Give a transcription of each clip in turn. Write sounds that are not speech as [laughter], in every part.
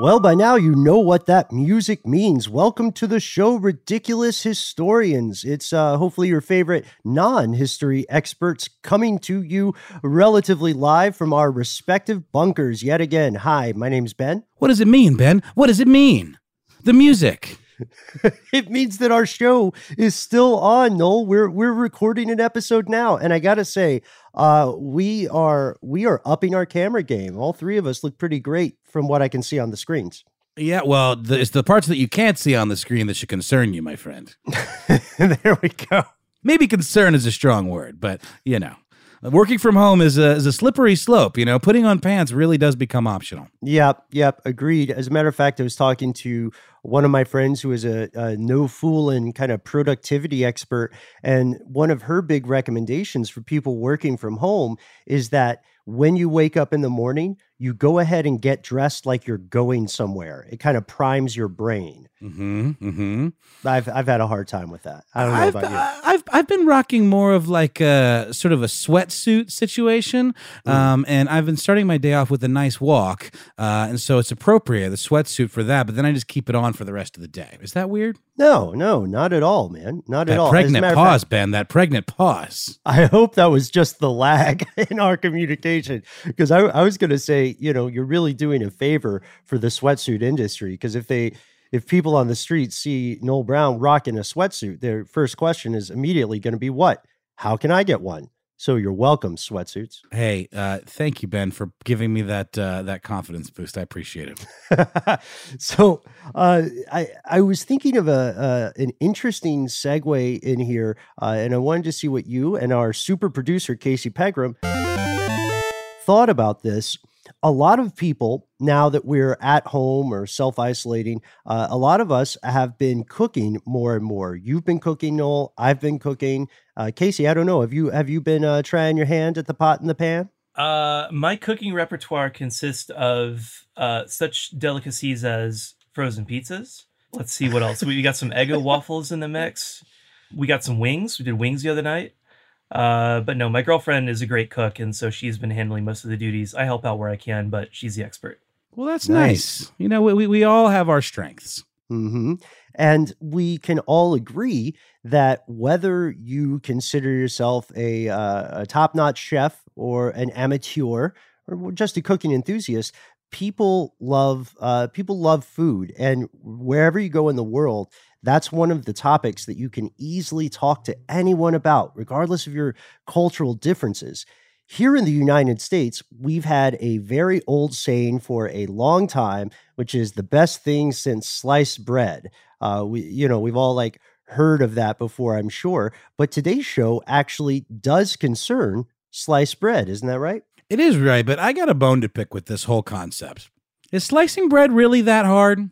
Well, by now you know what that music means. Welcome to the show, Ridiculous Historians. It's uh, hopefully your favorite non history experts coming to you relatively live from our respective bunkers yet again. Hi, my name's Ben. What does it mean, Ben? What does it mean? The music. [laughs] it means that our show is still on, Noel. We're we're recording an episode now, and I gotta say, uh, we are we are upping our camera game. All three of us look pretty great from what I can see on the screens. Yeah, well, the, it's the parts that you can't see on the screen that should concern you, my friend. [laughs] there we go. Maybe concern is a strong word, but you know. Working from home is a, is a slippery slope. You know, putting on pants really does become optional. Yep, yep, agreed. As a matter of fact, I was talking to one of my friends who is a, a no and kind of productivity expert, and one of her big recommendations for people working from home is that when you wake up in the morning, you go ahead and get dressed like you're going somewhere. It kind of primes your brain. Mm-hmm, mm-hmm. I've I've had a hard time with that. I don't know I've, about you. I've I've been rocking more of like a sort of a sweatsuit situation, Mm. um, and I've been starting my day off with a nice walk, uh, and so it's appropriate the sweatsuit for that. But then I just keep it on for the rest of the day. Is that weird? No, no, not at all, man. Not That at all. Pregnant pause, fact, Ben. That pregnant pause. I hope that was just the lag [laughs] in our communication because I, I was going to say, you know, you're really doing a favor for the sweatsuit industry because if they if people on the street see Noel Brown rocking a sweatsuit, their first question is immediately going to be what? How can I get one? So you're welcome, sweatsuits. Hey, uh, thank you, Ben, for giving me that uh, that confidence boost. I appreciate it. [laughs] so uh, I I was thinking of a, a an interesting segue in here, uh, and I wanted to see what you and our super producer Casey Pegram thought about this. A lot of people now that we're at home or self isolating, uh, a lot of us have been cooking more and more. You've been cooking, Noel. I've been cooking. Uh, Casey, I don't know. Have you have you been uh, trying your hand at the pot and the pan? Uh, my cooking repertoire consists of uh, such delicacies as frozen pizzas. Let's see what else. We got some Eggo waffles in the mix. We got some wings. We did wings the other night. Uh, but no, my girlfriend is a great cook, and so she's been handling most of the duties. I help out where I can, but she's the expert. Well, that's Nice. nice. You know, we, we all have our strengths. hmm And we can all agree that whether you consider yourself a, uh, a top notch chef or an amateur or just a cooking enthusiast, people love uh, people love food, and wherever you go in the world, that's one of the topics that you can easily talk to anyone about, regardless of your cultural differences. Here in the United States, we've had a very old saying for a long time, which is the best thing since sliced bread. Uh, we, you know, we've all like heard of that before, I'm sure. But today's show actually does concern sliced bread, isn't that right? It is right, but I got a bone to pick with this whole concept. Is slicing bread really that hard?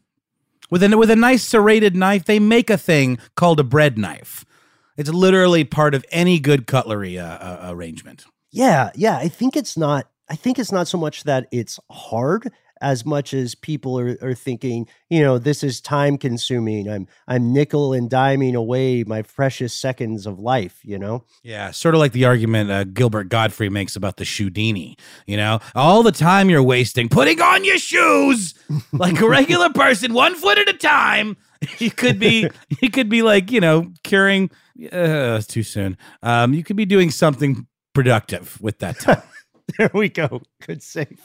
With a with a nice serrated knife, they make a thing called a bread knife. It's literally part of any good cutlery uh, uh, arrangement. Yeah, yeah. I think it's not. I think it's not so much that it's hard as much as people are, are thinking, you know, this is time consuming. I'm I'm nickel and diming away my precious seconds of life. You know. Yeah, sort of like the argument uh, Gilbert Gottfried makes about the shoedini. You know, all the time you're wasting putting on your shoes [laughs] like a regular person, one foot at a time. [laughs] You could be, [laughs] you could be like, you know, curing. Uh, too soon. Um, you could be doing something productive with that time. [laughs] there we go. Good save.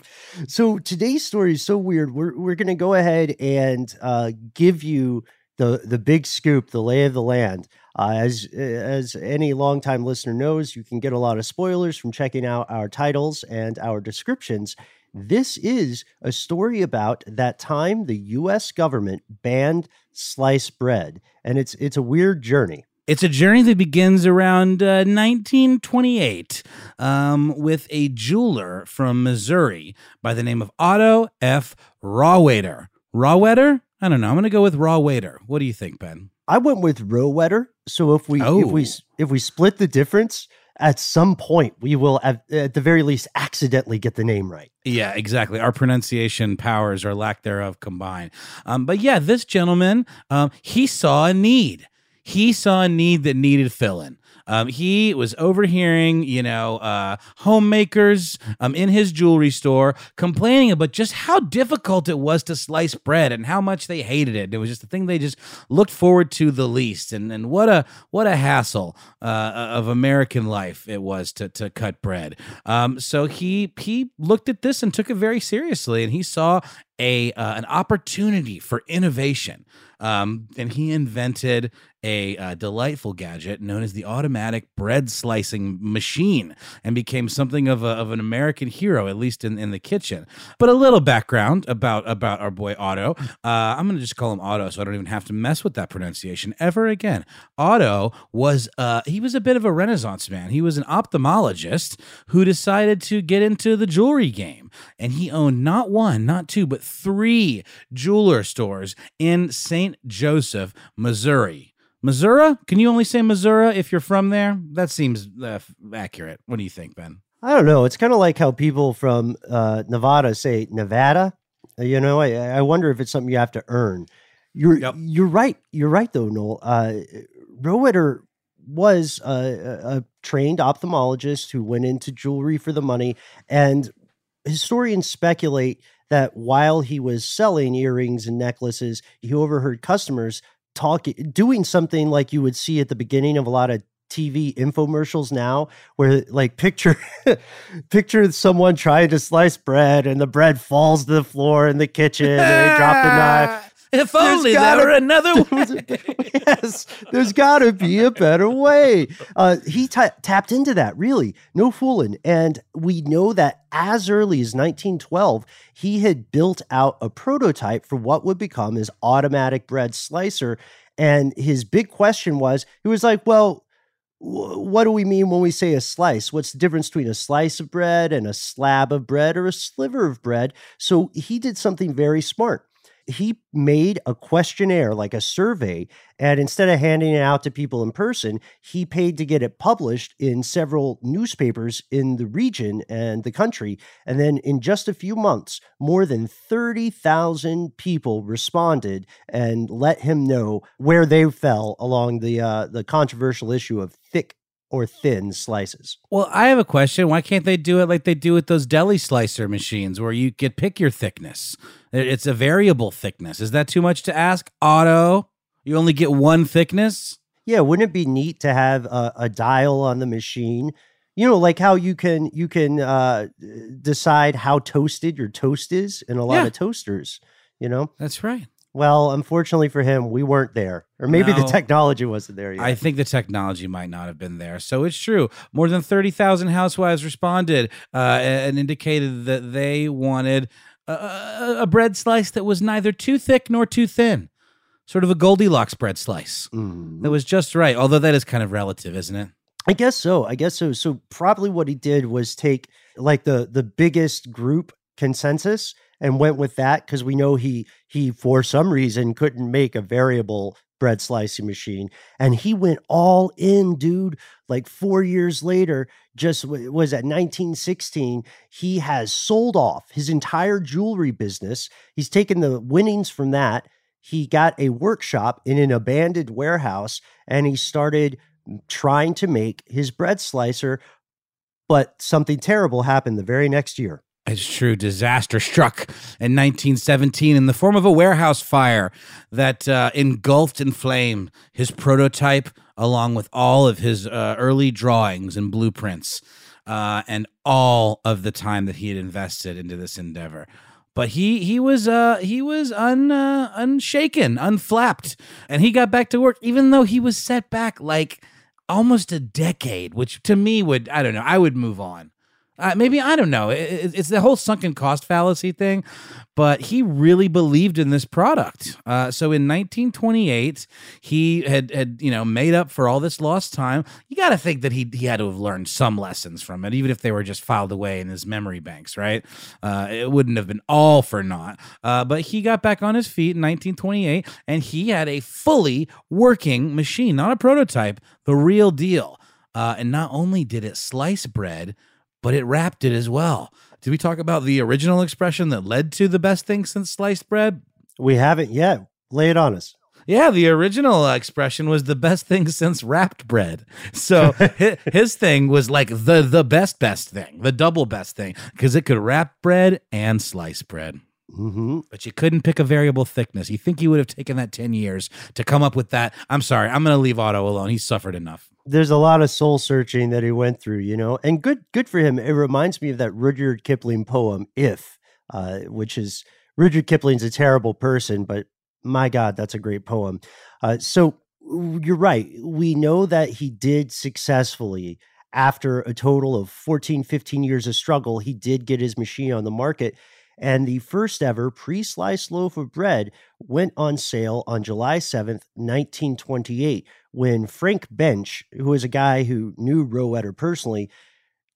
So today's story is so weird. We're we're gonna go ahead and uh, give you the the big scoop, the lay of the land. Uh, as as any longtime listener knows, you can get a lot of spoilers from checking out our titles and our descriptions. This is a story about that time the U.S. government banned sliced bread, and it's it's a weird journey. It's a journey that begins around uh, 1928 um, with a jeweler from Missouri by the name of Otto F. Rohwedder. Rohwedder? I don't know. I'm going to go with Rohwedder. What do you think, Ben? I went with Rohwedder. So if we Oh. if we if we split the difference, at some point we will at, at the very least accidentally get the name right. Yeah, exactly. Our pronunciation powers or lack thereof combined. Um, but yeah, this gentleman, um, he saw a need. He saw a need that needed filling. Um, he was overhearing, you know, uh, homemakers um, in his jewelry store complaining about just how difficult it was to slice bread and how much they hated it. It was just the thing they just looked forward to the least, and and what a what a hassle uh, of American life it was to to cut bread. Um, so he he looked at this and took it very seriously, and he saw a uh, an opportunity for innovation. Um, and he invented a uh, delightful gadget known as the automatic bread slicing machine and became something of, a, of an American hero, at least in, in the kitchen. But a little background about, about our boy Otto. Uh, I'm going to just call him Otto so I don't even have to mess with that pronunciation ever again. Otto was, uh, he was a bit of a renaissance man. He was an ophthalmologist who decided to get into the jewelry game. And he owned not one, not two, but three jeweler stores in St. Joseph, Missouri. Missouri? Can you only say Missouri if you're from there? That seems uh, accurate. What do you think, Ben? I don't know. It's kind of like how people from uh, Nevada say Nevada. Uh, You know, I, I wonder if it's something you have to earn. You're Yep. you're right. You're right though, Noel. Uh, Rohwedder was a a trained ophthalmologist who went into jewelry for the money, and historians speculate that while he was selling earrings and necklaces, he overheard customers talking, doing something like you would see at the beginning of a lot of TV infomercials now, where like picture [laughs] picture someone trying to slice bread and the bread falls to the floor in the kitchen and they drop the knife. [laughs] If There's only gotta- there were another [laughs] way. [laughs] yes, there's got to be a better way. Uh, he ta- tapped into that, really, no fooling. And we know that as early as 1912, he had built out a prototype for what would become his automatic bread slicer. And his big question was, he was like, well, what do we mean when we say a slice? What's the difference between a slice of bread and a slab of bread or a sliver of bread? So he did something very smart he made a questionnaire like a survey and instead of handing it out to people in person he paid to get it published in several newspapers in the region and the country. And then in just a few months more than 30,000 people responded and let him know where they fell along the uh, the controversial issue of thick or thin slices Well, I have a question. Why can't they do it like they do with those deli slicer machines where you could pick your thickness? It's a variable thickness. Is that too much to ask? Otto, you only get one thickness? Yeah, wouldn't it be neat to have a, a dial on the machine? You know, like how you can you can uh, decide how toasted your toast is in a lot Yeah. of toasters. You know, That's right. Well, unfortunately for him, we weren't there, or maybe the technology wasn't there yet. I think the technology might not have been there. So it's true. More than 30,000 housewives responded uh, and indicated that they wanted a, a, bread slice that was neither too thick nor too thin. Sort of a Goldilocks bread slice. Mhm. That was just right. Although that is kind of relative, isn't it? I guess so. I guess so. So probably what he did was take like the the biggest group consensus and went with that because we know he he for some reason couldn't make a variable bread slicing machine and he went all in dude like 4 years later just was at 1916 he has sold off his entire jewelry business. He's taken the winnings from that. He got a workshop in an abandoned warehouse and he started trying to make his bread slicer but something terrible happened the very next year it's true. Disaster struck in 1917 in the form of a warehouse fire that uh, engulfed in flame his prototype, along with all of his uh, early drawings and blueprints, uh, and all of the time that he had invested into this endeavor. But he he was uh, he was un, uh, unshaken, unflapped, and he got back to work, even though he was set back like almost a decade, which to me would I don't know I would move on. Uh, maybe I don't know. It, it's the whole sunken cost fallacy thing, but he really believed in this product. Uh, so in 1928, he had had you know made up for all this lost time. You got to think that he he had to have learned some lessons from it, even if they were just filed away in his memory banks. Right? Uh, it wouldn't have been all for naught. Uh, but he got back on his feet in 1928, and he had a fully working machine, not a prototype, the real deal. Uh, and not only did it slice bread but it wrapped it as well. Did we talk about the original expression that led to the best thing since sliced bread? We haven't yet. Lay it on us. Yeah, the original expression was the best thing since wrapped bread. So [laughs] his thing was like the the best best thing, the double best thing, because it could wrap bread and slice bread. Mm-hmm. But you couldn't pick a variable thickness. You think he would have taken that 10 years to come up with that? I'm sorry. I'm going to leave Otto alone. He suffered enough. There's a lot of soul searching that he went through, you know, and good, good for him. It reminds me of that Rudyard Kipling poem, "If," uh, which is Rudyard Kipling's a terrible person, but my God, that's a great poem. Uh, so you're right. We know that he did successfully after a total of 14, 15 years of struggle. He did get his machine on the market and the first ever pre sliced loaf of bread went on sale on July 7th, 1928, when Frank Bench, who was a guy who knew Rohwedder personally,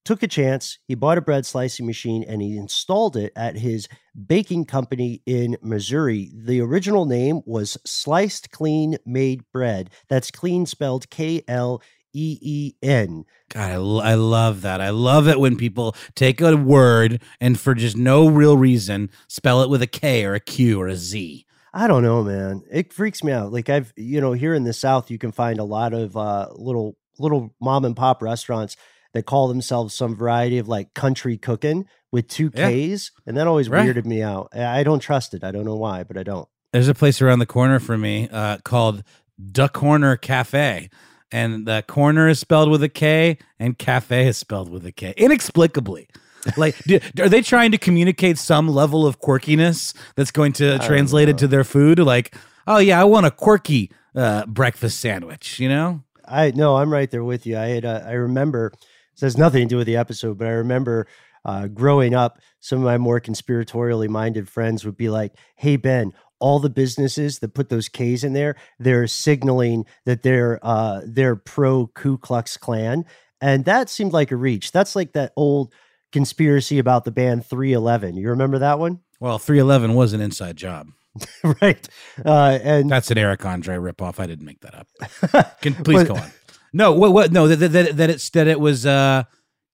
took a chance. He bought a bread slicing machine and he installed it at his baking company in Missouri. The original name was Sliced Kleen Maid Bread. That's clean spelled K L E E N. God, I, I love that. I love it when people take a word and for just no real reason spell it with a K or a Q or a Z. I don't know, man. It freaks me out. Like I've, you know, here in the South, you can find a lot of uh, little little mom and pop restaurants that call themselves some variety of like country cooking with two K's, yeah. and that always right. weirded me out. I don't trust it. I don't know why, but I don't. There's a place around the corner for me uh, called Duck Corner Cafe and the corner is spelled with a K and cafe is spelled with a K inexplicably. like, do, are they trying to communicate some level of quirkiness that's going to translate it to their food? Like, oh yeah, I want a quirky uh, breakfast sandwich. You know? I no, I'm right there with you. I had, uh, I remember. This has nothing to do with the episode, but I remember uh, growing up, some of my more conspiratorially minded friends would be like, "Hey Ben, all the businesses that put those K's in there, they're signaling that they're uh, they're pro Ku Klux Klan, and that seemed like a reach. That's like that old conspiracy about the band 311. You remember that one? Well, 311 was an inside job. [laughs] right. Uh, and that's an Eric Andre ripoff. I didn't make that up. [laughs] Can, please but, go on. No, what, what, no, that, that, that, it's, that it was uh,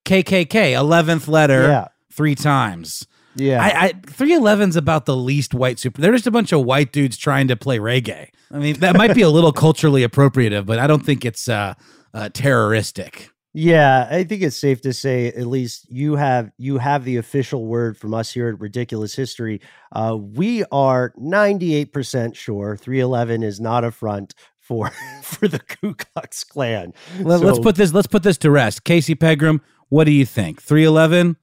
KKK, 11th letter yeah. three times. Yeah, I, I 311's about the least white super. They're just a bunch of white dudes trying to play reggae. I mean, that might be a little [laughs] culturally appropriative, but I don't think it's uh, uh, terroristic. Yeah, I think it's safe to say at least you have you have the official word from us here at Ridiculous History. Uh, we are 98% sure 311 is not a front for [laughs] for the Ku Klux Klan. Let, us put this let's put this to rest. Casey Pegram, what do you think? 311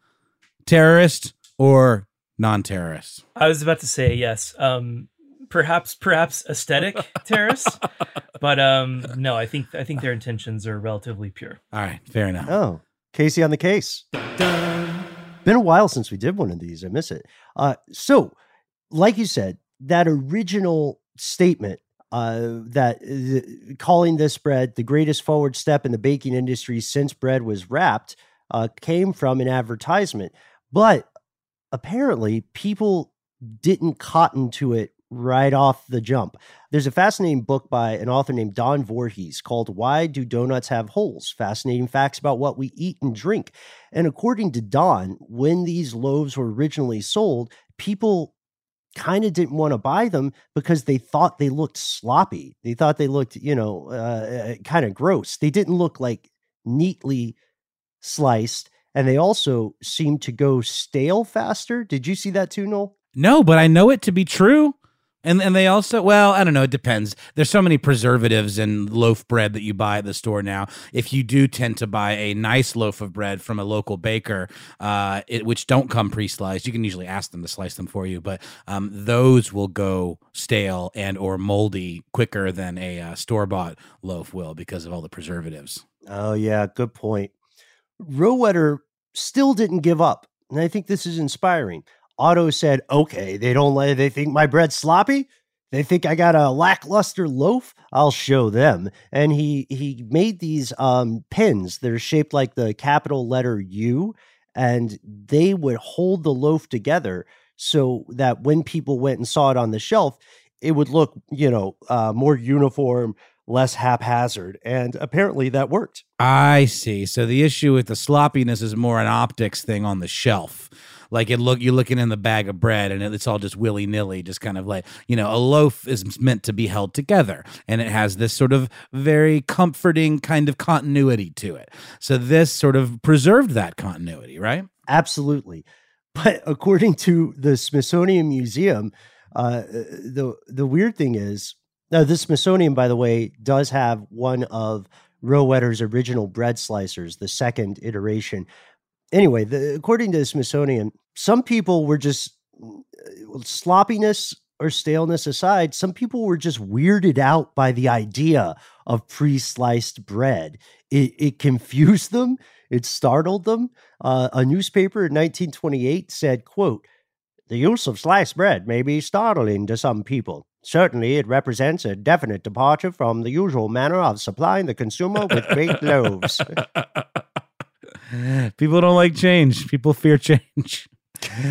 terrorist or non-terrorists? I was about to say yes. Um, perhaps perhaps aesthetic [laughs] terrorists, but um, no. I think I think their intentions are relatively pure. All right, fair enough. Oh, Casey on the case. Been a while since we did one of these. I miss it. Uh, so, like you said, that original statement uh, that uh, calling this bread the greatest forward step in the baking industry since bread was wrapped uh, came from an advertisement. But apparently people didn't cotton to it right off the jump. There's a fascinating book by an author named Don Voorhees called Why Do Donuts Have Holes? Fascinating Facts About What We Eat and Drink. And according to Don, when these loaves were originally sold, people kind of didn't want to buy them because they thought they looked sloppy. They thought they looked, you know, uh, kind of gross. They didn't look like neatly sliced. And they also seem to go stale faster. Did you see that too, Noel? No, but I know it to be true. And and they also well, I don't know, it depends. There's so many preservatives in loaf bread that you buy at the store now. If you do tend to buy a nice loaf of bread from a local baker, uh, it, which don't come pre-sliced, you can usually ask them to slice them for you, but um, those will go stale and or moldy quicker than a uh, store-bought loaf will because of all the preservatives. Oh yeah, good point. Rohwedder still didn't give up, and I think this is inspiring. Otto said, okay, they don't let, they think my bread's sloppy. They think I got a lackluster loaf. I'll show them. And he he made these um, pins that are shaped like the capital letter U, and they would hold the loaf together so that when people went and saw it on the shelf, it would look, you know, uh, more uniform, less haphazard. And apparently that worked. I see. So the issue with the sloppiness is more an optics thing on the shelf like it look you're looking in the bag of bread and it's all just willy nilly, just kind of like you know a loaf is meant to be held together and it has this sort of very comforting kind of continuity to it. So this sort of preserved that continuity, right? Absolutely. But according to the Smithsonian Museum, uh, the the weird thing is now the Smithsonian, by the way, does have one of Rohwedder's original bread slicers, the second iteration, anyway, the, according to the Smithsonian, some people were just uh, sloppiness or staleness aside, some people were just weirded out by the idea of pre-sliced bread. It, it confused them. It startled them. Uh, a newspaper in 1928 said, "quote The use of sliced bread may be startling to some people. Certainly, it represents a definite departure from the usual manner of supplying the consumer with baked [laughs] loaves." People don't like change. People fear change.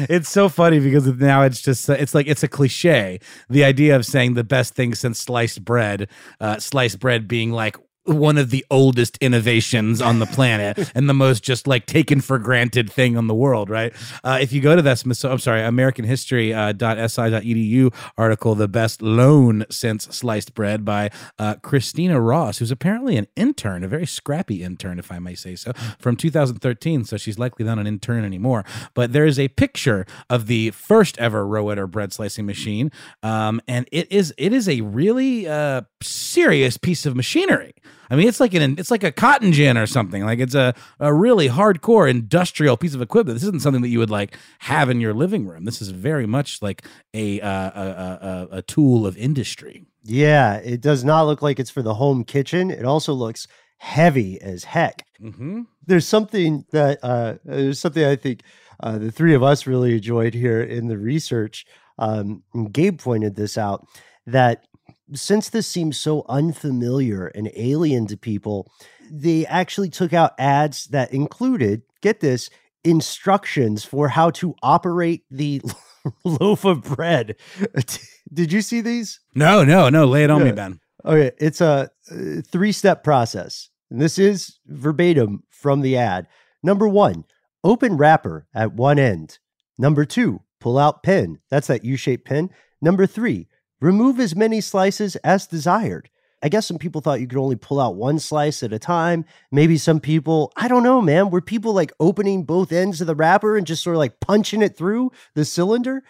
It's so funny because now it's just it's like it's a cliche. The idea of saying the best thing since sliced bread, uh, sliced bread being like one of the oldest innovations on the planet [laughs] and the most just like taken for granted thing on the world, right? Uh, if you go to that Smith, I'm sorry, American History uh, .si.edu article, the best loan since sliced bread by uh, Christina Ross, who's apparently an intern, a very scrappy intern, if I may say so, from 2013. So she's likely not an intern anymore. But there is a picture of the first ever Rohwedder bread slicing machine, um, and it is it is a really uh, serious piece of machinery. I mean, it's like an it's like a cotton gin or something. Like it's a a really hardcore industrial piece of equipment. This isn't something that you would like have in your living room. This is very much like a uh, a, a, a tool of industry. Yeah, it does not look like it's for the home kitchen. It also looks heavy as heck. Mm-hmm. There's something that uh, there's something I think uh, the three of us really enjoyed here in the research. Um, Gabe pointed this out that since this seems so unfamiliar and alien to people, they actually took out ads that included, get this, instructions for how to operate the [laughs] loaf of bread. [laughs] Did you see these? No, no, no. Lay it on yeah. me, Ben. Okay. It's a uh, three step process. And this is verbatim from the ad. Number one, open wrapper at one end. Number two, pull out pin. That's that U shaped pin. Number three, Remove as many slices as desired. I guess some people thought you could only pull out one slice at a time. Maybe some people, I don't know, man, were people like opening both ends of the wrapper and just sort of like punching it through the cylinder?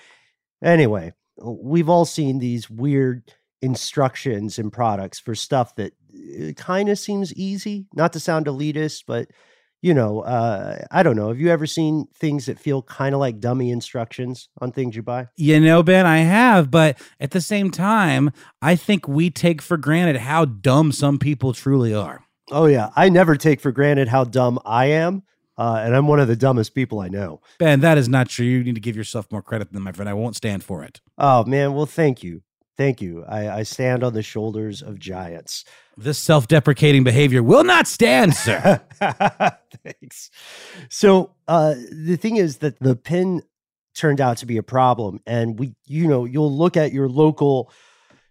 Anyway, we've all seen these weird instructions and products for stuff that uh, kind of seems easy, not to sound elitist, but you know, uh, I don't know. Have you ever seen things that feel kind of like dummy instructions on things you buy? You know, Ben, I have, but at the same time, I think we take for granted how dumb some people truly are. Oh, yeah. I never take for granted how dumb I am. Uh, and I'm one of the dumbest people I know. Ben, that is not true. You need to give yourself more credit than my friend. I won't stand for it. Oh, man. Well, thank you. Thank you. I, I stand on the shoulders of giants. This self deprecating behavior will not stand, sir. [laughs] Thanks. So, uh, the thing is that the pin turned out to be a problem. And we, you know, you'll look at your local,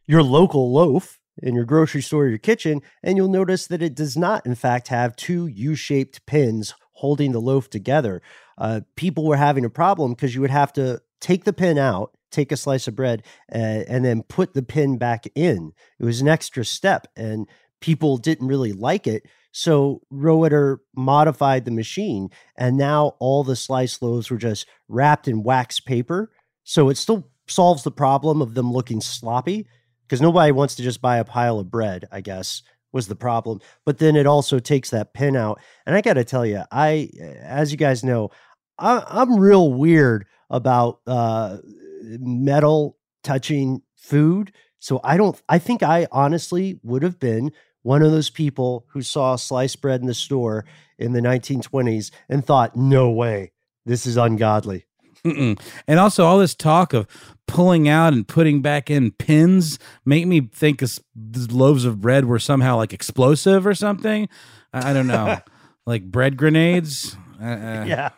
your local loaf in your grocery store or your kitchen, and you'll notice that it does not, in fact, have two U shaped pins holding the loaf together. Uh, people were having a problem because you would have to take the pin out, take a slice of bread, uh, and then put the pin back in. It was an extra step, and people didn't really like it. So Roeder modified the machine, and now all the sliced loaves were just wrapped in wax paper. So it still solves the problem of them looking sloppy because nobody wants to just buy a pile of bread, I guess was the problem. But then it also takes that pin out. And I got to tell you, I, as you guys know, I, am real weird about uh, metal touching food. So I don't, I think I honestly would have been one of those people who saw sliced bread in the store in the 1920s and thought, no way, this is ungodly. Mm-mm. And also, all this talk of pulling out and putting back in pins make me think these loaves of bread were somehow like explosive or something. I, I don't know, [laughs] like bread grenades. Uh, uh. Yeah.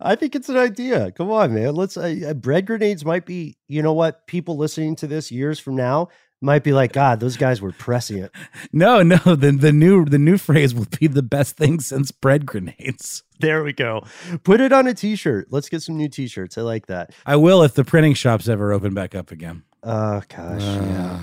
I think it's an idea. Come on, man. Let's. Uh, bread grenades might be. You know what? People listening to this years from now might be like, God, those guys were pressing it. No, no. The the new the new phrase will be the best thing since bread grenades. There we go. Put it on a t-shirt. Let's get some new t-shirts. I like that. I will if the printing shops ever open back up again. Oh gosh, uh. yeah.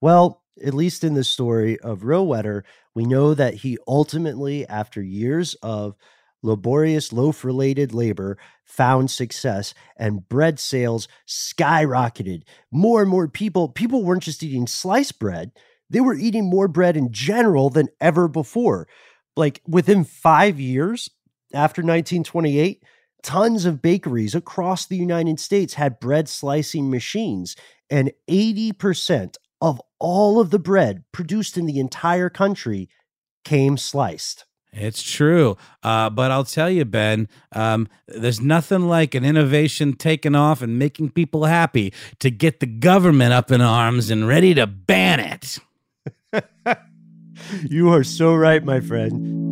Well, at least in the story of Roeder, we know that he ultimately, after years of laborious loaf related labor found success and bread sales skyrocketed. More and more people, people weren't just eating sliced bread, they were eating more bread in general than ever before. Like within five years after 1928, tons of bakeries across the United States had bread slicing machines, and 80% of all of the bread produced in the entire country came sliced. It's true. Uh, but I'll tell you, Ben, um, there's nothing like an innovation taking off and making people happy to get the government up in arms and ready to ban it. [laughs] you are so right, my friend.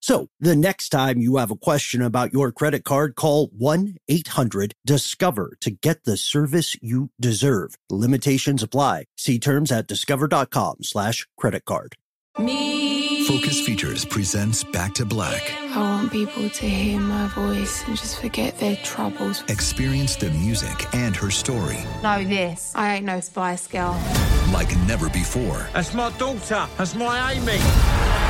So the next time you have a question about your credit card, call 1-800-DISCOVER to get the service you deserve. Limitations apply. See terms at discover.com slash credit card. Me. Focus Features presents Back to Black. I want people to hear my voice and just forget their troubles. Experience the music and her story. Know this. I ain't no Spice Girl. Like never before. That's my daughter. That's my Amy on the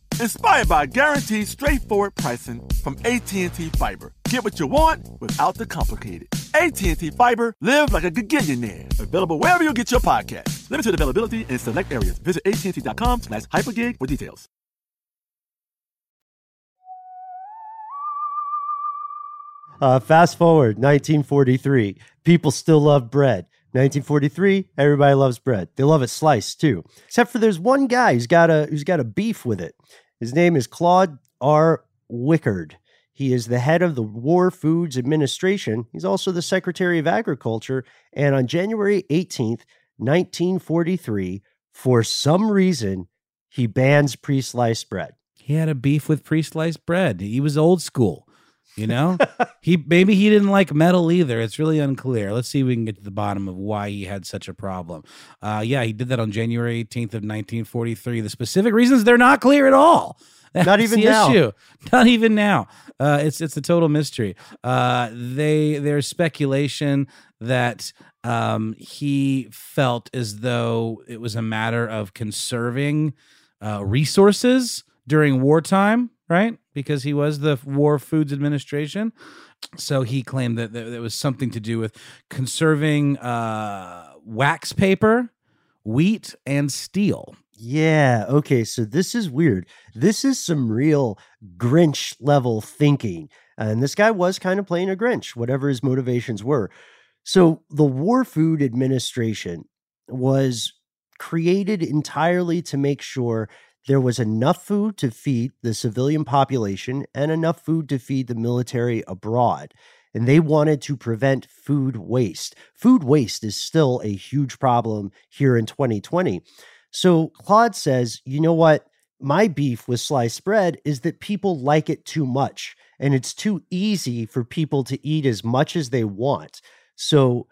inspired by guaranteed straightforward pricing from AT&T Fiber. Get what you want without the complicated. AT&T Fiber, live like a gigillionaire. Available wherever you get your podcast. Limited availability in select areas. Visit AT&T.com slash hypergig for details. Uh, fast forward, 1943. People still love bread. 1943, everybody loves bread. They love it sliced too. Except for there's one guy who's got a who's got a beef with it. His name is Claude R. Wickard. He is the head of the War Foods Administration. He's also the Secretary of Agriculture. And on January 18th, 1943, for some reason, he bans pre sliced bread. He had a beef with pre sliced bread. He was old school. You know, [laughs] he maybe he didn't like metal either. It's really unclear. Let's see if we can get to the bottom of why he had such a problem. Uh, yeah, he did that on January 18th of 1943. The specific reasons they're not clear at all. [laughs] That's not even the now. issue. Not even now. Uh, it's it's a total mystery. Uh, they there's speculation that um, he felt as though it was a matter of conserving uh, resources during wartime, right? Because he was the War Foods Administration. So he claimed that there was something to do with conserving uh, wax paper, wheat, and steel. Yeah. Okay. So this is weird. This is some real Grinch level thinking. And this guy was kind of playing a Grinch, whatever his motivations were. So the War Food Administration was created entirely to make sure there was enough food to feed the civilian population and enough food to feed the military abroad. And they wanted to prevent food waste. Food waste is still a huge problem here in 2020. So Claude says, you know what? My beef with sliced bread is that people like it too much, and it's too easy for people to eat as much as they want. So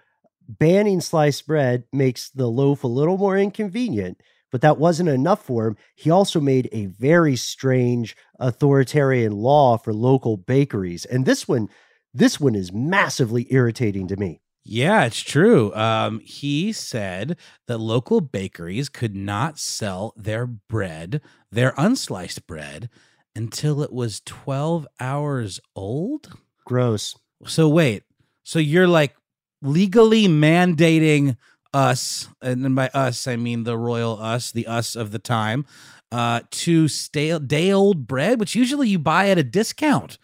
banning sliced bread makes the loaf a little more inconvenient, but that wasn't enough for him. He also made a very strange authoritarian law for local bakeries. And this one, this one is massively irritating to me. Yeah, it's true. Um, he said that local bakeries could not sell their bread, their unsliced bread, until it was 12 hours old. Gross. So, wait. So, you're like legally mandating us, and by us, I mean the royal us, the us of the time, uh, to stale day old bread, which usually you buy at a discount.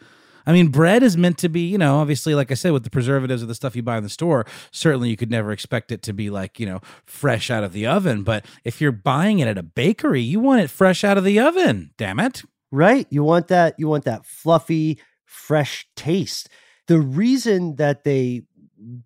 I mean, bread is meant to be, you know, obviously, like I said, with the preservatives of the stuff you buy in the store, certainly you could never expect it to be like, you know, fresh out of the oven. But if you're buying it at a bakery, you want it fresh out of the oven. Damn it. Right. You want that, you want that fluffy, fresh taste. The reason that they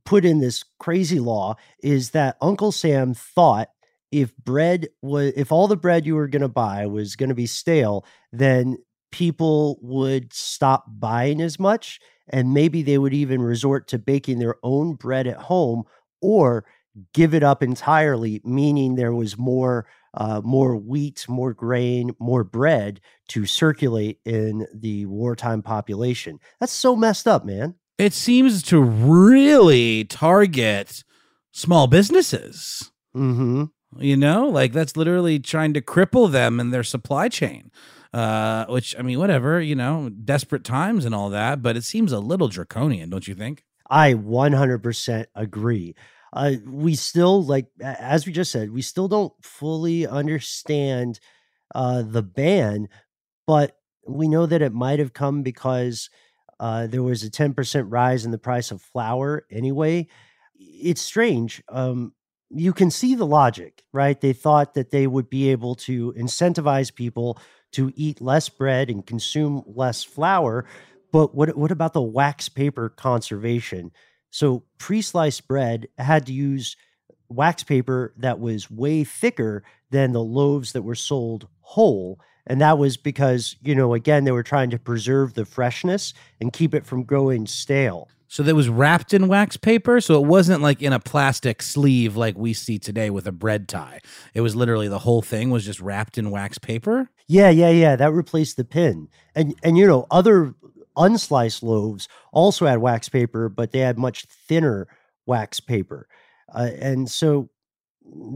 put in this crazy law is that Uncle Sam thought if bread was if all the bread you were going to buy was going to be stale, then people would stop buying as much and maybe they would even resort to baking their own bread at home or give it up entirely meaning there was more uh, more wheat more grain more bread to circulate in the wartime population. That's so messed up man it seems to really target small businesses mm-hmm. you know like that's literally trying to cripple them in their supply chain uh, which I mean, whatever, you know, desperate times and all that, but it seems a little draconian, don't you think? I 100% agree. Uh, we still, like, as we just said, we still don't fully understand uh, the ban, but we know that it might have come because uh, there was a 10% rise in the price of flour anyway. It's strange. Um, you can see the logic, right? They thought that they would be able to incentivize people to eat less bread and consume less flour. But what what about the wax paper conservation? So pre-sliced bread had to use wax paper that was way thicker than the loaves that were sold whole. And that was because, you know, again, they were trying to preserve the freshness and keep it from going stale. So that was wrapped in wax paper. So it wasn't like in a plastic sleeve like we see today with a bread tie. It was literally the whole thing was just wrapped in wax paper. Yeah, yeah, yeah. That replaced the pin. And and you know, other unsliced loaves also had wax paper, but they had much thinner wax paper. Uh, and so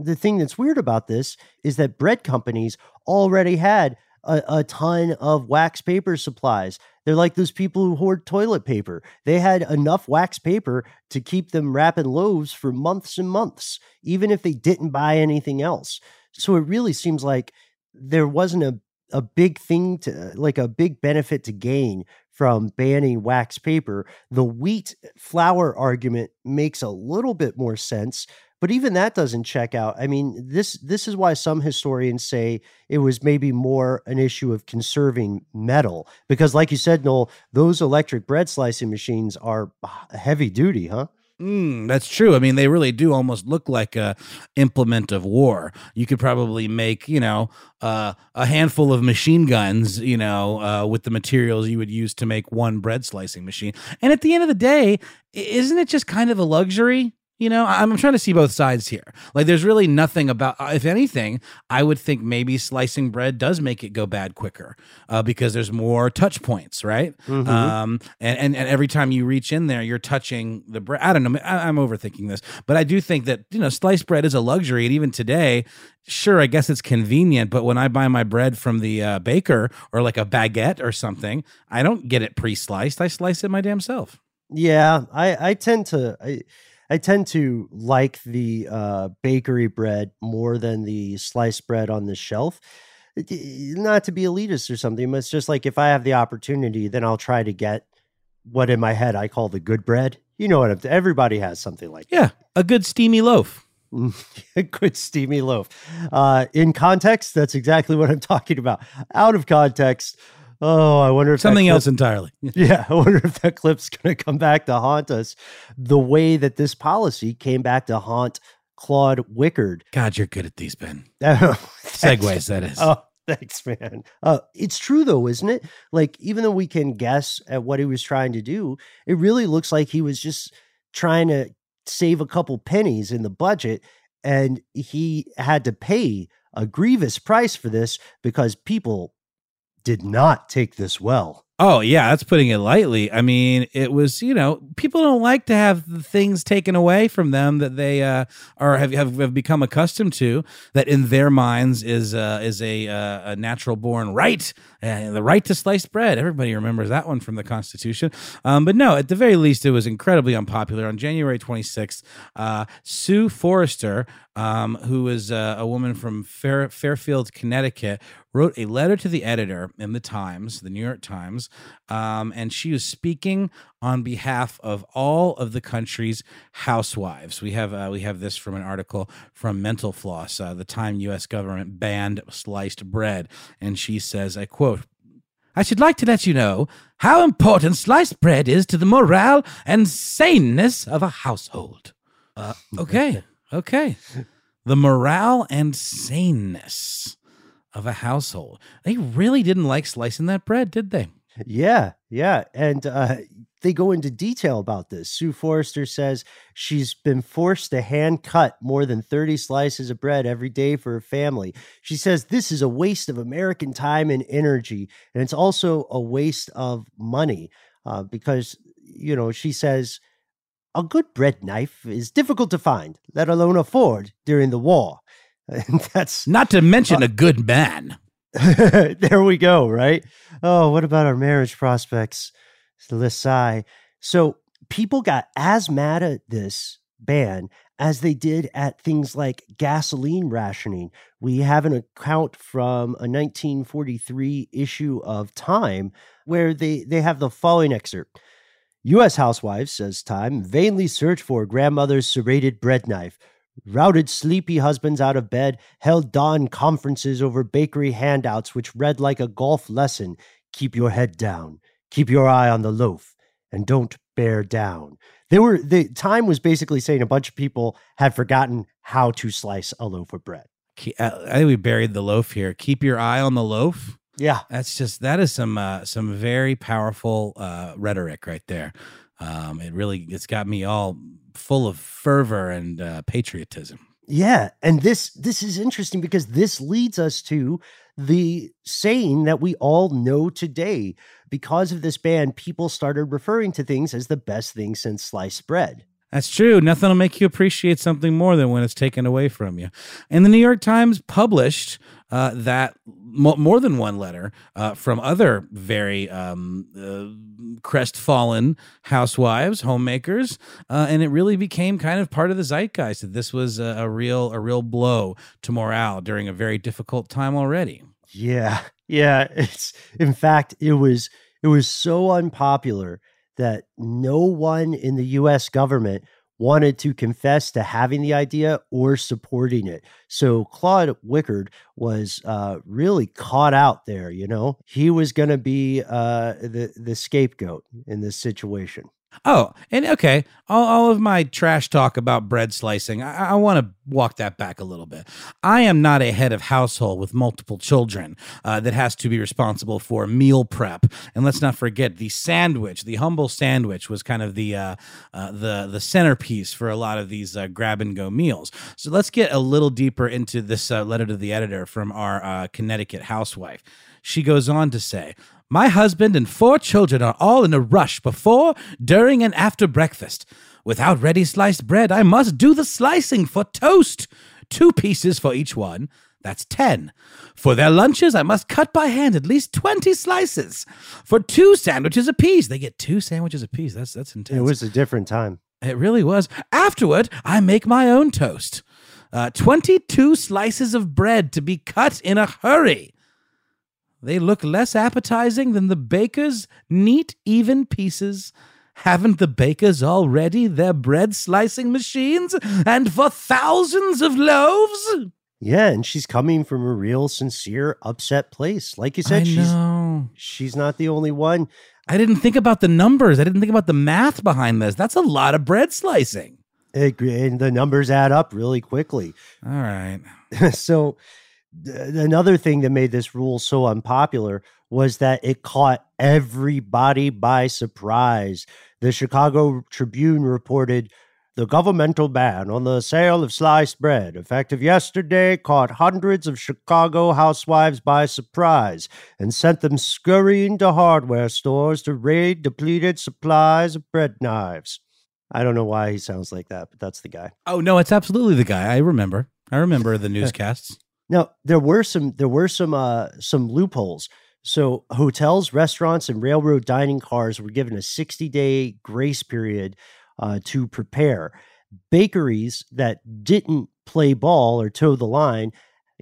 the thing that's weird about this is that bread companies already had a, a ton of wax paper supplies. They're like those people who hoard toilet paper. They had enough wax paper to keep them wrapping loaves for months and months, even if they didn't buy anything else. So it really seems like there wasn't a, a big thing to like a big benefit to gain from banning wax paper. The wheat flour argument makes a little bit more sense but even that doesn't check out. I mean, this this is why some historians say it was maybe more an issue of conserving metal because, like you said, Noel, those electric bread slicing machines are heavy duty, huh? Mm, that's true. I mean, they really do almost look like a implement of war. You could probably make, you know, uh, a handful of machine guns, you know, uh, with the materials you would use to make one bread slicing machine. And at the end of the day, isn't it just kind of a luxury? You know, I'm trying to see both sides here. Like, there's really nothing about, uh, if anything, I would think maybe slicing bread does make it go bad quicker uh, because there's more touch points, right? Mhm. Um, and, and and every time you reach in there, you're touching the bread. I don't know. I, I'm overthinking this, but I do think that you know, sliced bread is a luxury, and even today, sure, I guess it's convenient. But when I buy my bread from the uh, baker or like a baguette or something, I don't get it pre-sliced. I slice it my damn self. Yeah, I I tend to I I tend to like the uh, bakery bread more than the sliced bread on the shelf. Not to be elitist or something, but it's just like if I have the opportunity, then I'll try to get what in my head I call the good bread. You know what? I'm, everybody has something like Yeah, a good steamy loaf. [laughs] a good steamy loaf. Uh, in context, that's exactly what I'm talking about. Out of context, oh, I wonder if Something clip- else entirely. [laughs] [laughs] yeah, I wonder if that clip's going to come back to haunt us the way that this policy came back to haunt Claude Wickard. God, you're good at these, Ben. [laughs] Thanks. Segues, that is. Oh, thanks, man. Uh, it's true, though, isn't it? Like, even though we can guess at what he was trying to do, it really looks like he was just trying to save a couple pennies in the budget. And he had to pay a grievous price for this because people did not take this well. Oh yeah, that's putting it lightly. I mean, it was you know people don't like to have things taken away from them that they uh, are have, have have become accustomed to. That in their minds is uh, is a uh, a natural born right, uh, the right to sliced bread. Everybody remembers that one from the Constitution. Um, but no, at the very least, it was incredibly unpopular. On January twenty sixth, uh, Sue Forrester, um, who is uh, a woman from Fair, Fairfield, Connecticut, wrote a letter to the editor in the Times, the New York Times, um, and she was speaking on behalf of all of the country's housewives. We have uh, we have this from an article from Mental Floss, uh, the time U.S. government banned sliced bread, and she says, "I quote." I should like to let you know how important sliced bread is to the morale and saneness of a household. Uh, okay, okay. The morale and saneness of a household. They really didn't like slicing that bread, did they? Yeah, yeah. And uh, they go into detail about this. Sue Forrester says she's been forced to hand cut more than 30 slices of bread every day for her family. She says this is a waste of American time and energy. And it's also a waste of money uh, because, you know, she says a good bread knife is difficult to find, let alone afford during the war. [laughs] And that's Not to mention a good man. [laughs] there we go, right? Oh, what about our marriage prospects? The sigh. So people got as mad at this ban as they did at things like gasoline rationing. We have an account from a 1943 issue of Time where they, they have the following excerpt. U.S. housewives, says Time, vainly search for grandmother's serrated bread knife, routed sleepy husbands out of bed, held dawn conferences over bakery handouts which read like a golf lesson keep your head down, keep your eye on the loaf, and don't bear down. They were the time was basically saying a bunch of people had forgotten how to slice a loaf of bread. Uh, I think we buried the loaf here. Keep your eye on the loaf. Yeah. That's just that is some uh, some very powerful uh, rhetoric right there. Um, it really it's got me all full of fervor and uh, patriotism. Yeah, and this this is interesting because this leads us to the saying that we all know today. Because of this ban, people started referring to things as the best thing since sliced bread. That's true. Nothing will make you appreciate something more than when it's taken away from you. And the New York Times published uh, that mo- more than one letter uh, from other very um, uh, crestfallen housewives, homemakers, uh, and it really became kind of part of the zeitgeist that this was a, a real a real blow to morale during a very difficult time already. Yeah. Yeah, it's in fact it was it was so unpopular that no one in the US government wanted to confess to having the idea or supporting it. So Claude Wickard was uh, really caught out there, you know. He was going to be uh, the the scapegoat in this situation. Oh, and okay, all, all of my trash talk about bread slicing, I, I want to walk that back a little bit. I am not a head of household with multiple children uh, that has to be responsible for meal prep. And let's not forget the sandwich, the humble sandwich, was kind of the uh, uh, the the centerpiece for a lot of these uh, grab and go meals. So let's get a little deeper into this uh, letter to the editor from our uh, Connecticut housewife. She goes on to say, my husband and four children are all in a rush before, during, and after breakfast. Without ready sliced bread, I must do the slicing for toast. Two pieces for each one. That's 10. For their lunches, I must cut by hand at least 20 slices. For two sandwiches apiece. They get two sandwiches apiece. That's that's intense. It was a different time. It really was. Afterward, I make my own toast. Uh, 22 slices of bread to be cut in a hurry. They look less appetizing than the baker's neat, even pieces. Haven't the bakers already their bread slicing machines and for thousands of loaves? Yeah, and she's coming from a real sincere upset place. Like you said, I she's know. she's not the only one. I didn't think about the numbers. I didn't think about the math behind this. That's a lot of bread slicing. It, and the numbers add up really quickly. All right. [laughs] so th- another thing that made this rule so unpopular was that it caught everybody by surprise. The Chicago Tribune reported the governmental ban on the sale of sliced bread, effective yesterday, caught hundreds of Chicago housewives by surprise and sent them scurrying to hardware stores to raid depleted supplies of bread knives. I don't know why he sounds like that, but that's the guy. Oh no, it's absolutely the guy. I remember. I remember the [laughs] newscasts. Now there were some there were some uh some loopholes. So hotels, restaurants, and railroad dining cars were given a 60 day grace period uh, to prepare. Bakeries that didn't play ball or toe the line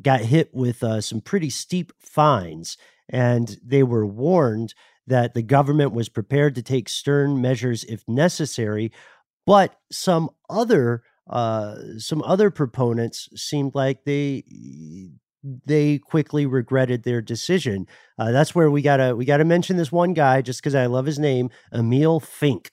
got hit with uh, some pretty steep fines, and they were warned that the government was prepared to take stern measures if necessary. But some other uh, some other proponents seemed like they they quickly regretted their decision. Uh, that's where we gotta we gotta mention this one guy just because I love his name, Emil Fink.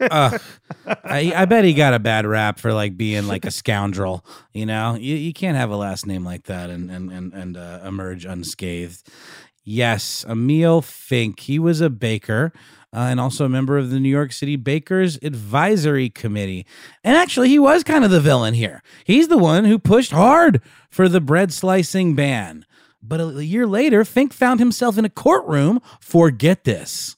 uh, I, I bet he got a bad rap for like being like a [laughs] scoundrel. You know, you, you can't have a last name like that and and and, and uh, emerge unscathed. Yes, Emil Fink. He was a baker. Uh, and also a member of the New York City Bakers Advisory Committee. And actually, he was kind of the villain here. He's the one who pushed hard for the bread slicing ban. But a year later, Fink found himself in a courtroom for get this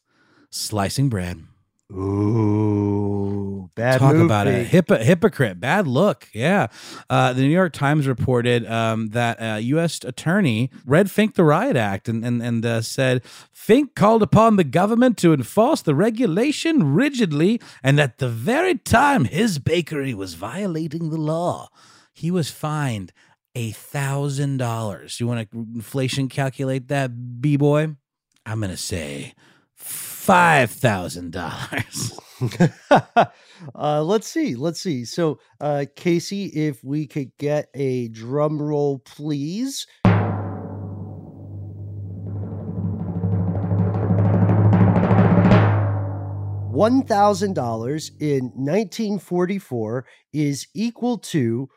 slicing bread. Ooh, bad Talk move, about a hypocrite. Bad look. Yeah. Uh, the New York Times reported um, that a U.S. attorney read Fink the Riot Act and, and, and uh, said Fink called upon the government to enforce the regulation rigidly, and at the very time his bakery was violating the law, he was fined a thousand dollars. You want to inflation calculate that, b boy? I'm gonna say five thousand dollars. [laughs] uh, let's see. Let's see. So, uh, Casey, if we could get a drum roll, please. $1,000 in 1944 is equal to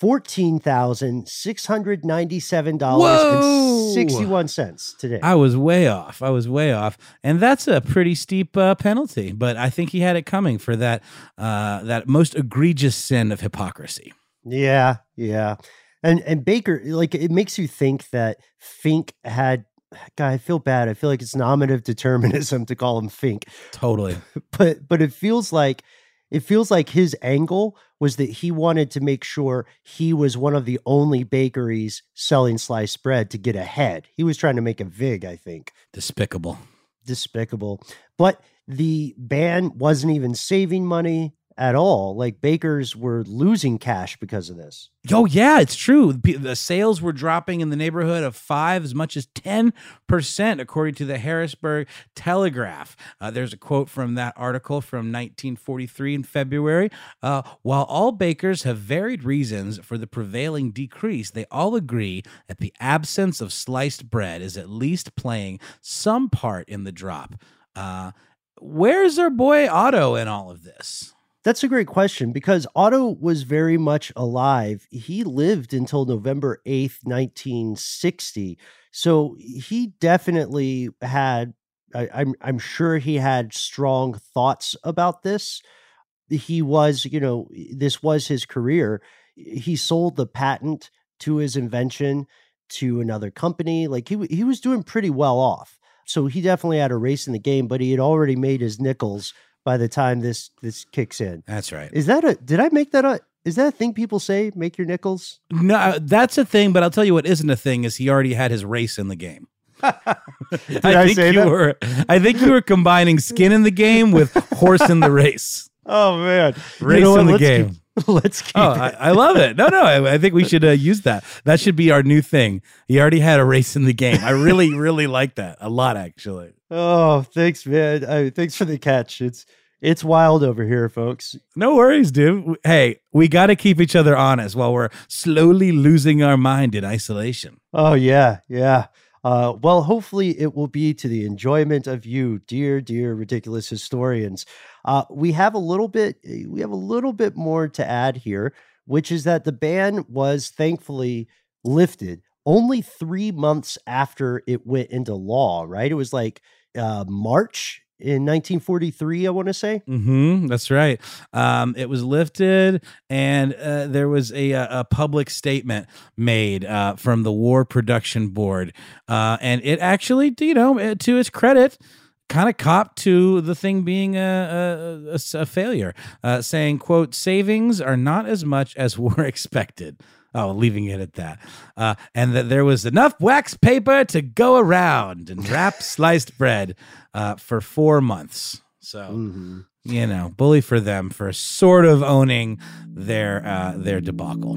$14,697.61 today. I was way off. I was way off, and that's a pretty steep uh, penalty. But I think he had it coming for that uh, that most egregious sin of hypocrisy. Yeah, yeah. And and Baker, like it makes you think that Fink had God, I feel bad. I feel like it's nominative determinism to call him Fink. Totally. [laughs] But but it feels like it feels like his angle was that he wanted to make sure he was one of the only bakeries selling sliced bread to get ahead. He was trying to make a vig, I think. Despicable. Despicable. But the ban wasn't even saving money at all. Like bakers were losing cash because of this. Oh yeah, it's true. The sales were dropping in the neighborhood of five, as much as ten percent, according to the Harrisburg Telegraph. Uh, there's a quote from that article from 1943 in February. Uh, While all bakers have varied reasons for the prevailing decrease, they all agree that the absence of sliced bread is at least playing some part in the drop. Uh, where's our boy Otto in all of this? That's a great question because Otto was very much alive. He lived until November 8th, 1960. So he definitely had, I, I'm, I'm sure he had strong thoughts about this. He was, you know, this was his career. He sold the patent to his invention to another company. Like he, he was doing pretty well off. So he definitely had a race in the game, but he had already made his nickels by the time this this kicks in. That's right. Is that a did I make that up? Is that a thing people say? Make your nickels? No, uh, that's a thing, but I'll tell you what isn't a thing is he already had his race in the game. [laughs] I think say you that? were I think you were combining skin in the game with horse in the race. [laughs] Oh man. Race in the game. Keep, [laughs] let's keep Oh, it. I, I love it. No, no, I, I think we should uh, use that. That should be our new thing. He already had a race in the game. I really, really like that a lot, actually. Oh, thanks, man. Uh, thanks for the catch. It's it's wild over here, folks. No worries, dude. Hey, we got to keep each other honest while we're slowly losing our mind in isolation. Oh yeah, yeah. Uh, well, hopefully it will be to the enjoyment of you, dear, dear, ridiculous historians. Uh, we have a little bit, we have a little bit more to add here, which is that the ban was thankfully lifted only three months after it went into law. Right? It was like uh, March in 1943, I want to say. Mm-hmm, that's right. Um, it was lifted, and uh, there was a, a public statement made uh, from the War Production Board, uh, and it actually, you know, uh, to its credit, kind of copped to the thing being a, a, a- a failure, uh, saying, "quote Savings are not as much as [laughs] were expected." Oh, leaving it at that, uh, and that there was enough wax paper to go around and wrap [laughs] sliced bread uh, for four months. So Mhm. you know, bully for them for sort of owning their uh, their debacle.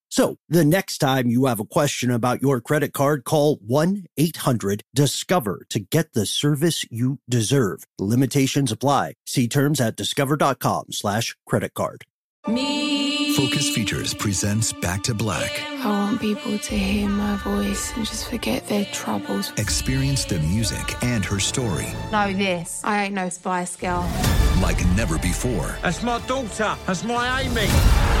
So the next time you have a question about your credit card, call 1 800 Discover to get the service you deserve. Limitations apply. See terms at discover.com slash credit card. Me. Focus Features presents Back to Black. I want people to hear my voice and just forget their troubles. Experience the music and her story Know this. I ain't no spy Girl. like never before That's my daughter. That's my Amy.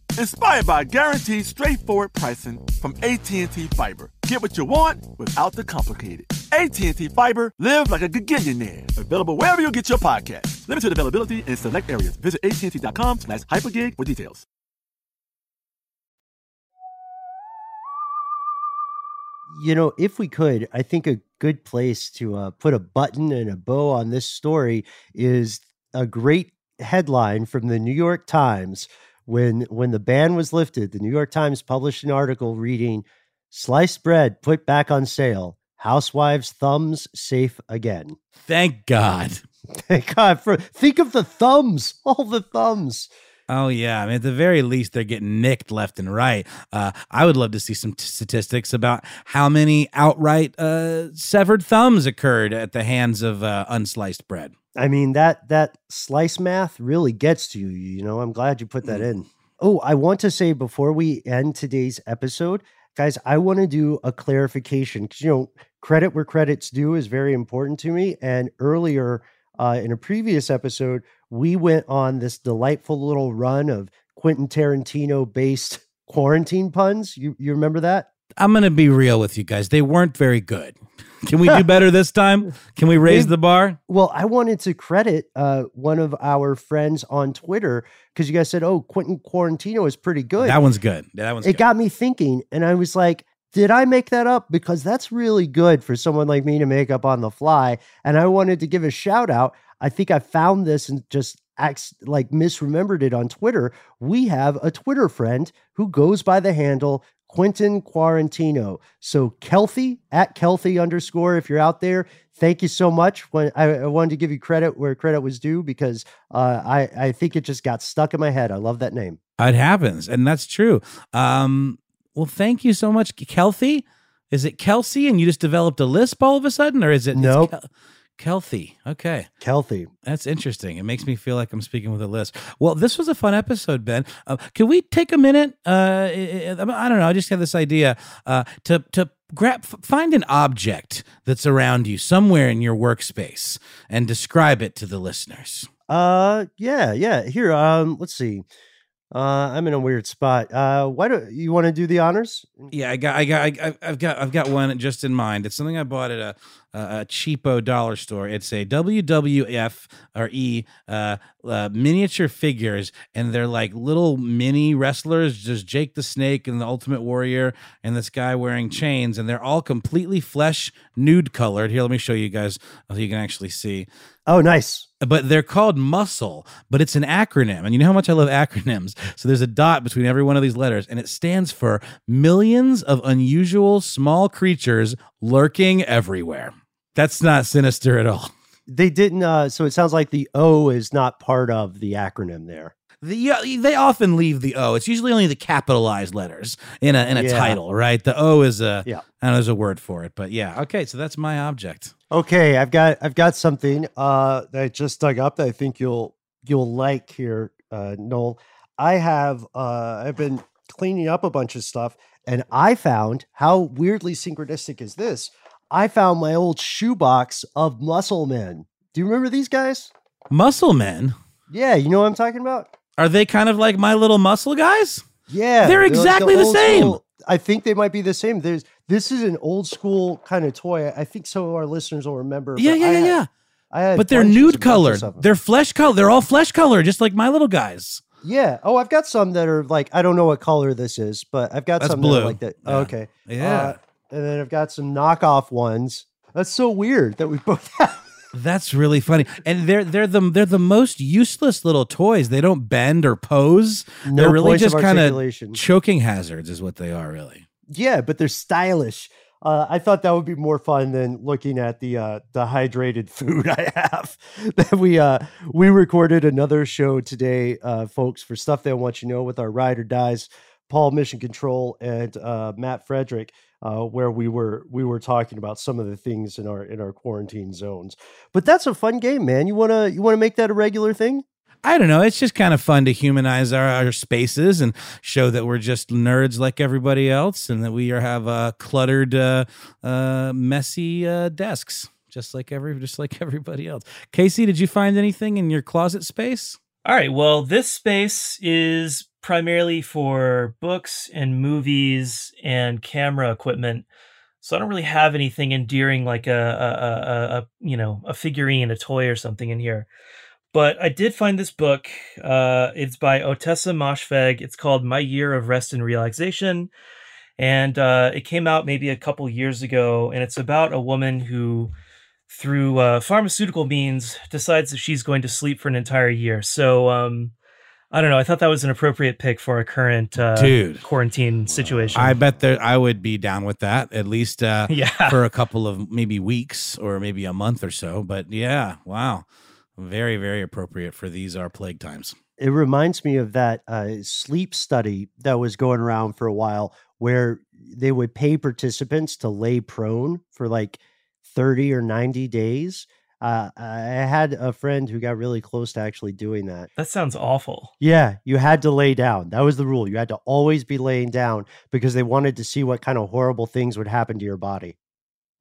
inspired by guaranteed straightforward pricing from AT&T Fiber. Get what you want without the complicated. AT&T Fiber, live like a gigillionaire. Available wherever you get your podcast. Limited availability in select areas. Visit AT&T.com slash hypergig for details. you know, if we could, I think a good place to uh, put a button and a bow on this story is a great headline from the New York Times when when the ban was lifted. The New York Times published an article reading "Sliced bread put back on sale. Housewives' thumbs safe again." Thank God. [laughs] Thank God for think of the thumbs, [laughs] all the thumbs. Oh yeah, I mean at the very least they're getting nicked left and right. Uh, I would love to see some t- statistics about how many outright uh, severed thumbs occurred at the hands of uh, unsliced bread. I mean that that slice math really gets to you. You know, I'm glad you put that in. Oh, I want to say before we end today's episode, guys, I want to do a clarification because you know credit where credit's due is very important to me. And earlier uh, in a previous episode, we went on this delightful little run of Quentin Tarantino based [laughs] quarantine puns. You you remember that? I'm gonna be real with you guys; they weren't very good. Can we do better this time? Can we raise the bar? Well, I wanted to credit uh, one of our friends on Twitter because you guys said, "Oh, Quentin Quarantino is pretty good." That one's good. That one's it good. got me thinking, and I was like, did I make that up? Because that's really good for someone like me to make up on the fly. And I wanted to give a shout out. I think I found this and just acts like misremembered it on Twitter. We have a Twitter friend who goes by the handle Quentin Quarantino. So Kelthy at Kelthy underscore. If you're out there, thank you so much. When I, I wanted to give you credit where credit was due because uh, I I think it just got stuck in my head. I love that name. It happens, and that's true. Um, well, thank you so much, Kelthy. Is it Kelsey, and you just developed a lisp all of a sudden, or is it no? Nope. Kelthy. Okay. Kelthy. That's interesting. It makes me feel like I'm speaking with a list. Well, this was a fun episode, Ben. Uh, can we take a minute? Uh, I don't know. I just have this idea uh, to to grab find an object that's around you somewhere in your workspace and describe it to the listeners. Uh, yeah, yeah. Here, um, let's see. Uh, I'm in a weird spot. Uh, why do you want to do the honors? Yeah, I got, I got, I, have got, I've got one just in mind. It's something I bought at a, a cheapo dollar store. It's a WWF or E uh, uh, miniature figures, and they're like little mini wrestlers. Just Jake the Snake and the Ultimate Warrior, and this guy wearing chains, and they're all completely flesh nude colored. Here, let me show you guys so you can actually see. Oh, nice but they're called muscle, but it's an acronym. And you know how much I love acronyms. So there's a dot between every one of these letters, and it stands for millions of unusual small creatures lurking everywhere. That's not sinister at all. They didn't, uh, so it sounds like the O is not part of the acronym there. The, yeah, they often leave the O. It's usually only the capitalized letters in a in a yeah. title, right? The O is a yeah. I don't know there's a word for it, but yeah. Okay, so that's my object. Okay, I've got I've got something uh, that I just dug up that I think you'll you'll like here, uh, Noel. I have uh, I've been cleaning up a bunch of stuff, and I found how weirdly synchronistic is this? I found my old shoebox of Muscle Men. Do you remember these guys? Muscle Men. Yeah, you know what I'm talking about. Are they kind of like my little muscle guys? Yeah, they're exactly the, the same. School, I think they might be the same. There's this is an old school kind of toy. I think some of our listeners will remember. Yeah, yeah, yeah, yeah. I had but they're nude colored. They're flesh color. They're all flesh color, just like my little guys. Yeah. Oh, I've got some that are like I don't know what color this is, but I've got That's some blue. that like that. Yeah. Oh, okay. Yeah. Uh, and then I've got some knockoff ones. That's so weird that we both [laughs] have. That's really funny, and they're they're the they're the most useless little toys. They don't bend or pose. No they're really just kind of choking hazards, is what they are, really. Yeah, but they're stylish. Uh, I thought that would be more fun than looking at the uh, the hydrated [laughs] food I have. that we uh, we recorded another show today, uh, folks, for stuff they want you know with our ride or dies, Paul Mission Control and uh, Matt Frederick, uh, where we were we were talking about some of the things in our in our quarantine zones. But that's a fun game, man. You wanna you wanna make that a regular thing? I don't know. It's just kind of fun to humanize our, our spaces and show that we're just nerds like everybody else, and that we are, have uh, cluttered, uh, uh, messy uh, desks, just like every just like [laughs] everybody else. Casey, did you find anything in your closet space? All right. Well, this space is primarily for books and movies and camera equipment. So I don't really have anything endearing like a, a, a, a you know a figurine, a toy, or something in here. But I did find this book. Uh, it's by Ottessa Moshfegh. It's called My Year of Rest and Relaxation. And uh, it came out maybe a couple years ago. And it's about a woman who, through uh, pharmaceutical means, decides that she's going to sleep for an entire year. So, um, I don't know. I thought that was an appropriate pick for a current uh, Dude, quarantine situation. I bet that I would be down with that at least uh, [laughs] yeah. for a couple of maybe weeks or maybe a month or so. But yeah, wow. Very, very appropriate for these are plague times. It reminds me of that uh, sleep study that was going around for a while where they would pay participants to lay prone for like 30 or 90 days. Uh, I had a friend who got really close to actually doing that. That sounds awful. Yeah, you had to lay down. That was the rule. You had to always be laying down because they wanted to see what kind of horrible things would happen to your body.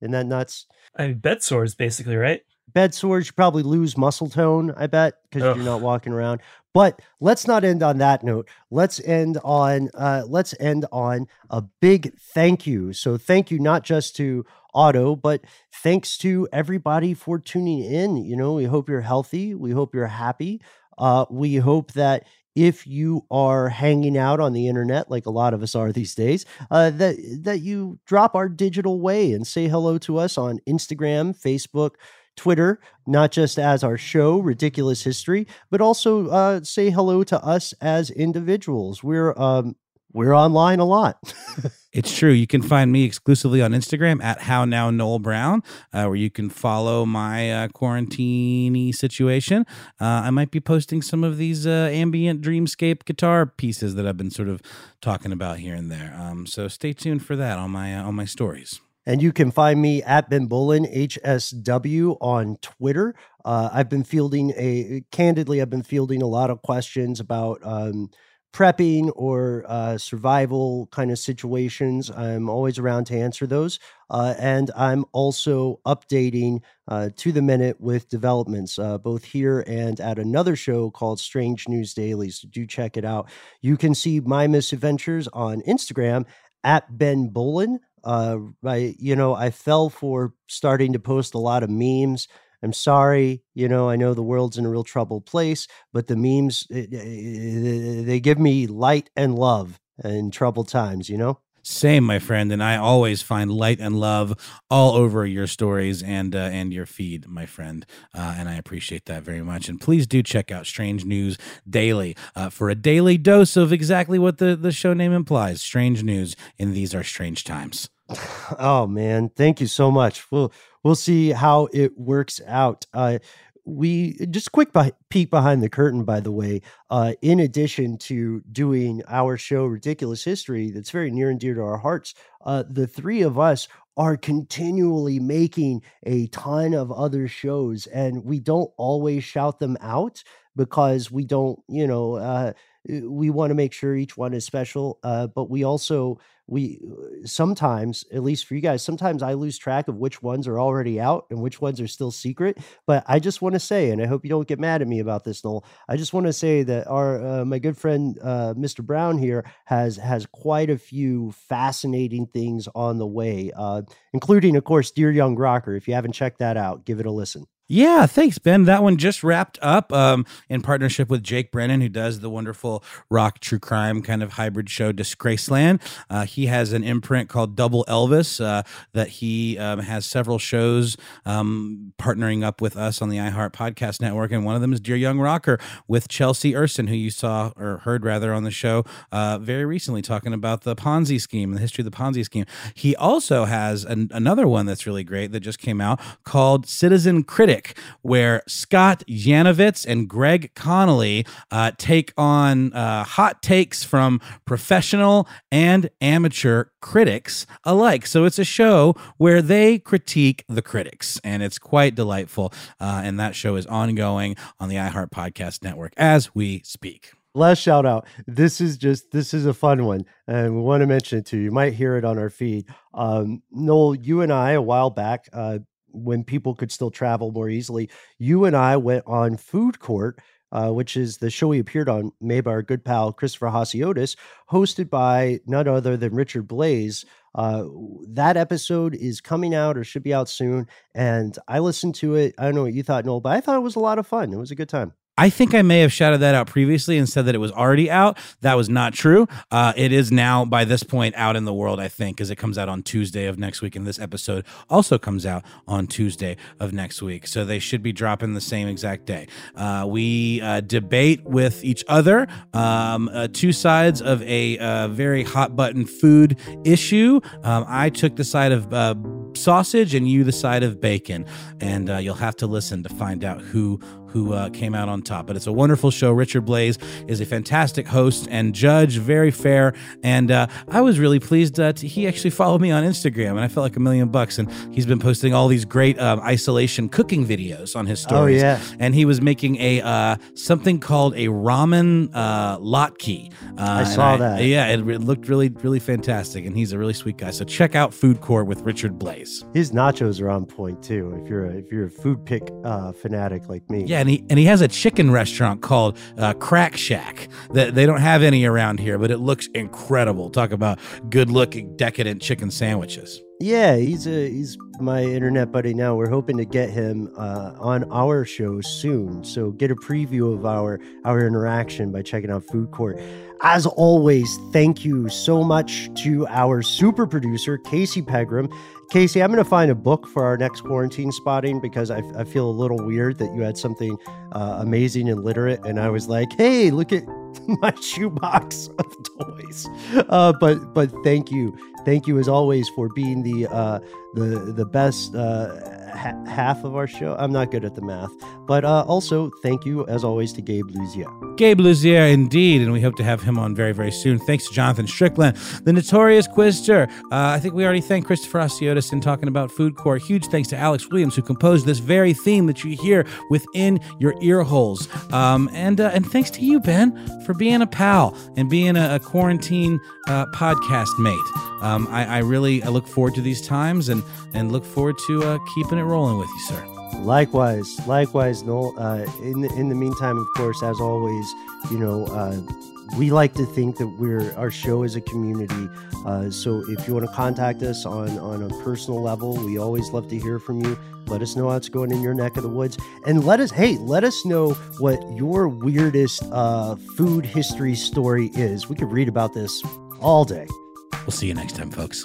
Isn't that nuts? I mean, bed sores, basically, right? Bed sores, you probably lose muscle tone, I bet, because you're not walking around. But let's not end on that note. Let's end on uh, let's end on a big thank you. So thank you not just to Otto, but thanks to everybody for tuning in. You know, we hope you're healthy. We hope you're happy. Uh, we hope that if you are hanging out on the internet like a lot of us are these days, uh, that that you drop our digital way and say hello to us on Instagram, Facebook, Twitter, not just as our show, Ridiculous History, but also uh, say hello to us as individuals. We're um, we're online a lot. [laughs] it's true. You can find me exclusively on Instagram at How Now Noel Brown, uh, where you can follow my uh, quarantine situation. Uh, I might be posting some of these uh, ambient dreamscape guitar pieces that I've been sort of talking about here and there. Um, so stay tuned for that on my uh, on my stories. And you can find me at Ben Bowlin HSW on Twitter. Uh, I've been fielding a candidly, I've been fielding a lot of questions about um, prepping or uh, survival kind of situations. I'm always around to answer those. Uh, and I'm also updating uh, to the minute with developments, uh, both here and at another show called Strange News Daily. So do check it out. You can see my misadventures on Instagram at Ben Bowlin. Uh, I, you know, I fell for starting to post a lot of memes I'm sorry, you know, I know the world's in a real troubled place, but the memes eh, eh, eh, they give me light and love in troubled times, you know? Same, my friend, and I always find light and love all over your stories and uh, and your feed, my friend, uh, and I appreciate that very much. And please do check out Strange News Daily uh, for a daily dose of exactly what the the show name implies: strange news in these are strange times. [laughs] Oh man, thank you so much. We'll we'll see how it works out. We just quick by, peek behind the curtain, by the way. Uh, in addition to doing our show, Ridiculous History, that's very near and dear to our hearts, uh, the three of us are continually making a ton of other shows, and we don't always shout them out because we don't, you know, uh, we want to make sure each one is special. Uh, but we also we uh, sometimes at least for you guys sometimes i lose track of which ones are already out and which ones are still secret but i just want to say and i hope you don't get mad at me about this noel i just want to say that our uh, my good friend uh, mr brown here has has quite a few fascinating things on the way uh, including of course dear young rocker if you haven't checked that out give it a listen yeah, thanks, Ben. That one just wrapped up um, in partnership with Jake Brennan, who does the wonderful rock true crime kind of hybrid show Disgraceland. Uh, he has an imprint called Double Elvis uh, that he um, has several shows um, partnering up with us on the iHeart Podcast Network, and one of them is Dear Young Rocker with Chelsea Erson, who you saw or heard rather on the show uh, very recently, talking about the Ponzi scheme, the history of the Ponzi scheme. He also has an, another one that's really great that just came out called Citizen Critic where Scott Yanovitz and Greg Connolly uh, take on uh, hot takes from professional and amateur critics alike. So it's a show where they critique the critics, and it's quite delightful. Uh, and that show is ongoing on the iHeart Podcast Network as we speak last shout out this is just this is a fun one and we want to mention it to you you might hear it on our feed um noel you and i a while back uh when people could still travel more easily, you and I went on Food Court, uh, which is the show we appeared on, made by our good pal Christopher Hasiotis, hosted by none other than Richard Blais. Uh, that episode is coming out or should be out soon. And I listened to it. I don't know what you thought, Noel, but I thought it was a lot of fun. It was a good time. I think I may have shouted that out previously and said that it was already out. That was not true. Uh, it is now, by this point, out in the world, I think, because it comes out on Tuesday of next week. And this episode also comes out on Tuesday of next week. So they should be dropping the same exact day. Uh, we uh, debate with each other, um, uh, two sides of a uh, very hot button food issue. Um, I took the side of uh, sausage and you the side of bacon. And you'll have to listen to find out who who uh, came out on top. But it's a wonderful show. Richard Blais is a fantastic host and judge, very fair. And uh, I was really pleased that he actually followed me on Instagram, and I felt like a million bucks. And he's been posting all these great um, isolation cooking videos on his oh, stories. Oh yeah, and he was making a uh, something called a ramen uh, latke. Uh, I saw I, that. Yeah, it, it, looked really, really fantastic, and he's a really sweet guy. So check out Food Court with Richard Blais. His nachos are on point too. If you're a, if you're a food pick uh, fanatic like me, yeah and he and he has a chicken restaurant called uh, Crack Shack that they don't have any around here, but it looks incredible. Talk about good looking, decadent chicken sandwiches. Yeah, he's a he's my internet buddy now. We're hoping to get him uh, on our show soon. So get a preview of our our interaction by checking out Food Court. As always, thank you so much to our super producer Casey Pegram. Casey, I'm going to find a book for our next quarantine spotting because I, I feel a little weird that you had something uh, amazing and literate, and I was like, "Hey, look at [laughs] my shoebox of toys." Uh, but but thank you thank you as always for being the uh, the the best uh, ha- half of our show. I'm not good at the math, but uh, also thank you as always to Gabe Luzier. Gabe Luzier, indeed, and we hope to have him on very very soon. Thanks to Jonathan Strickland, the notorious Quizster. Uh, I think we already thanked Christopher Hasiotis in talking about Food Court. Huge thanks to Alex Williams who composed this very theme that you hear within your ear holes. Um, and uh, and thanks to you, Ben, for being a pal and being a, a quarantine uh, podcast mate. Um, I, I, really I look forward to these times and and look forward to uh, keeping it rolling with you, sir. Likewise, likewise, Noel. Uh, in the, in the meantime, of course, as always, you know, uh, we like to think that we're our show is a community. Uh, so if you want to contact us on on a personal level, we always love to hear from you. Let us know how it's going in your neck of the woods, and let us hey, let us know what your weirdest uh, food history story is. We could read about this all day. We'll see you next time, folks.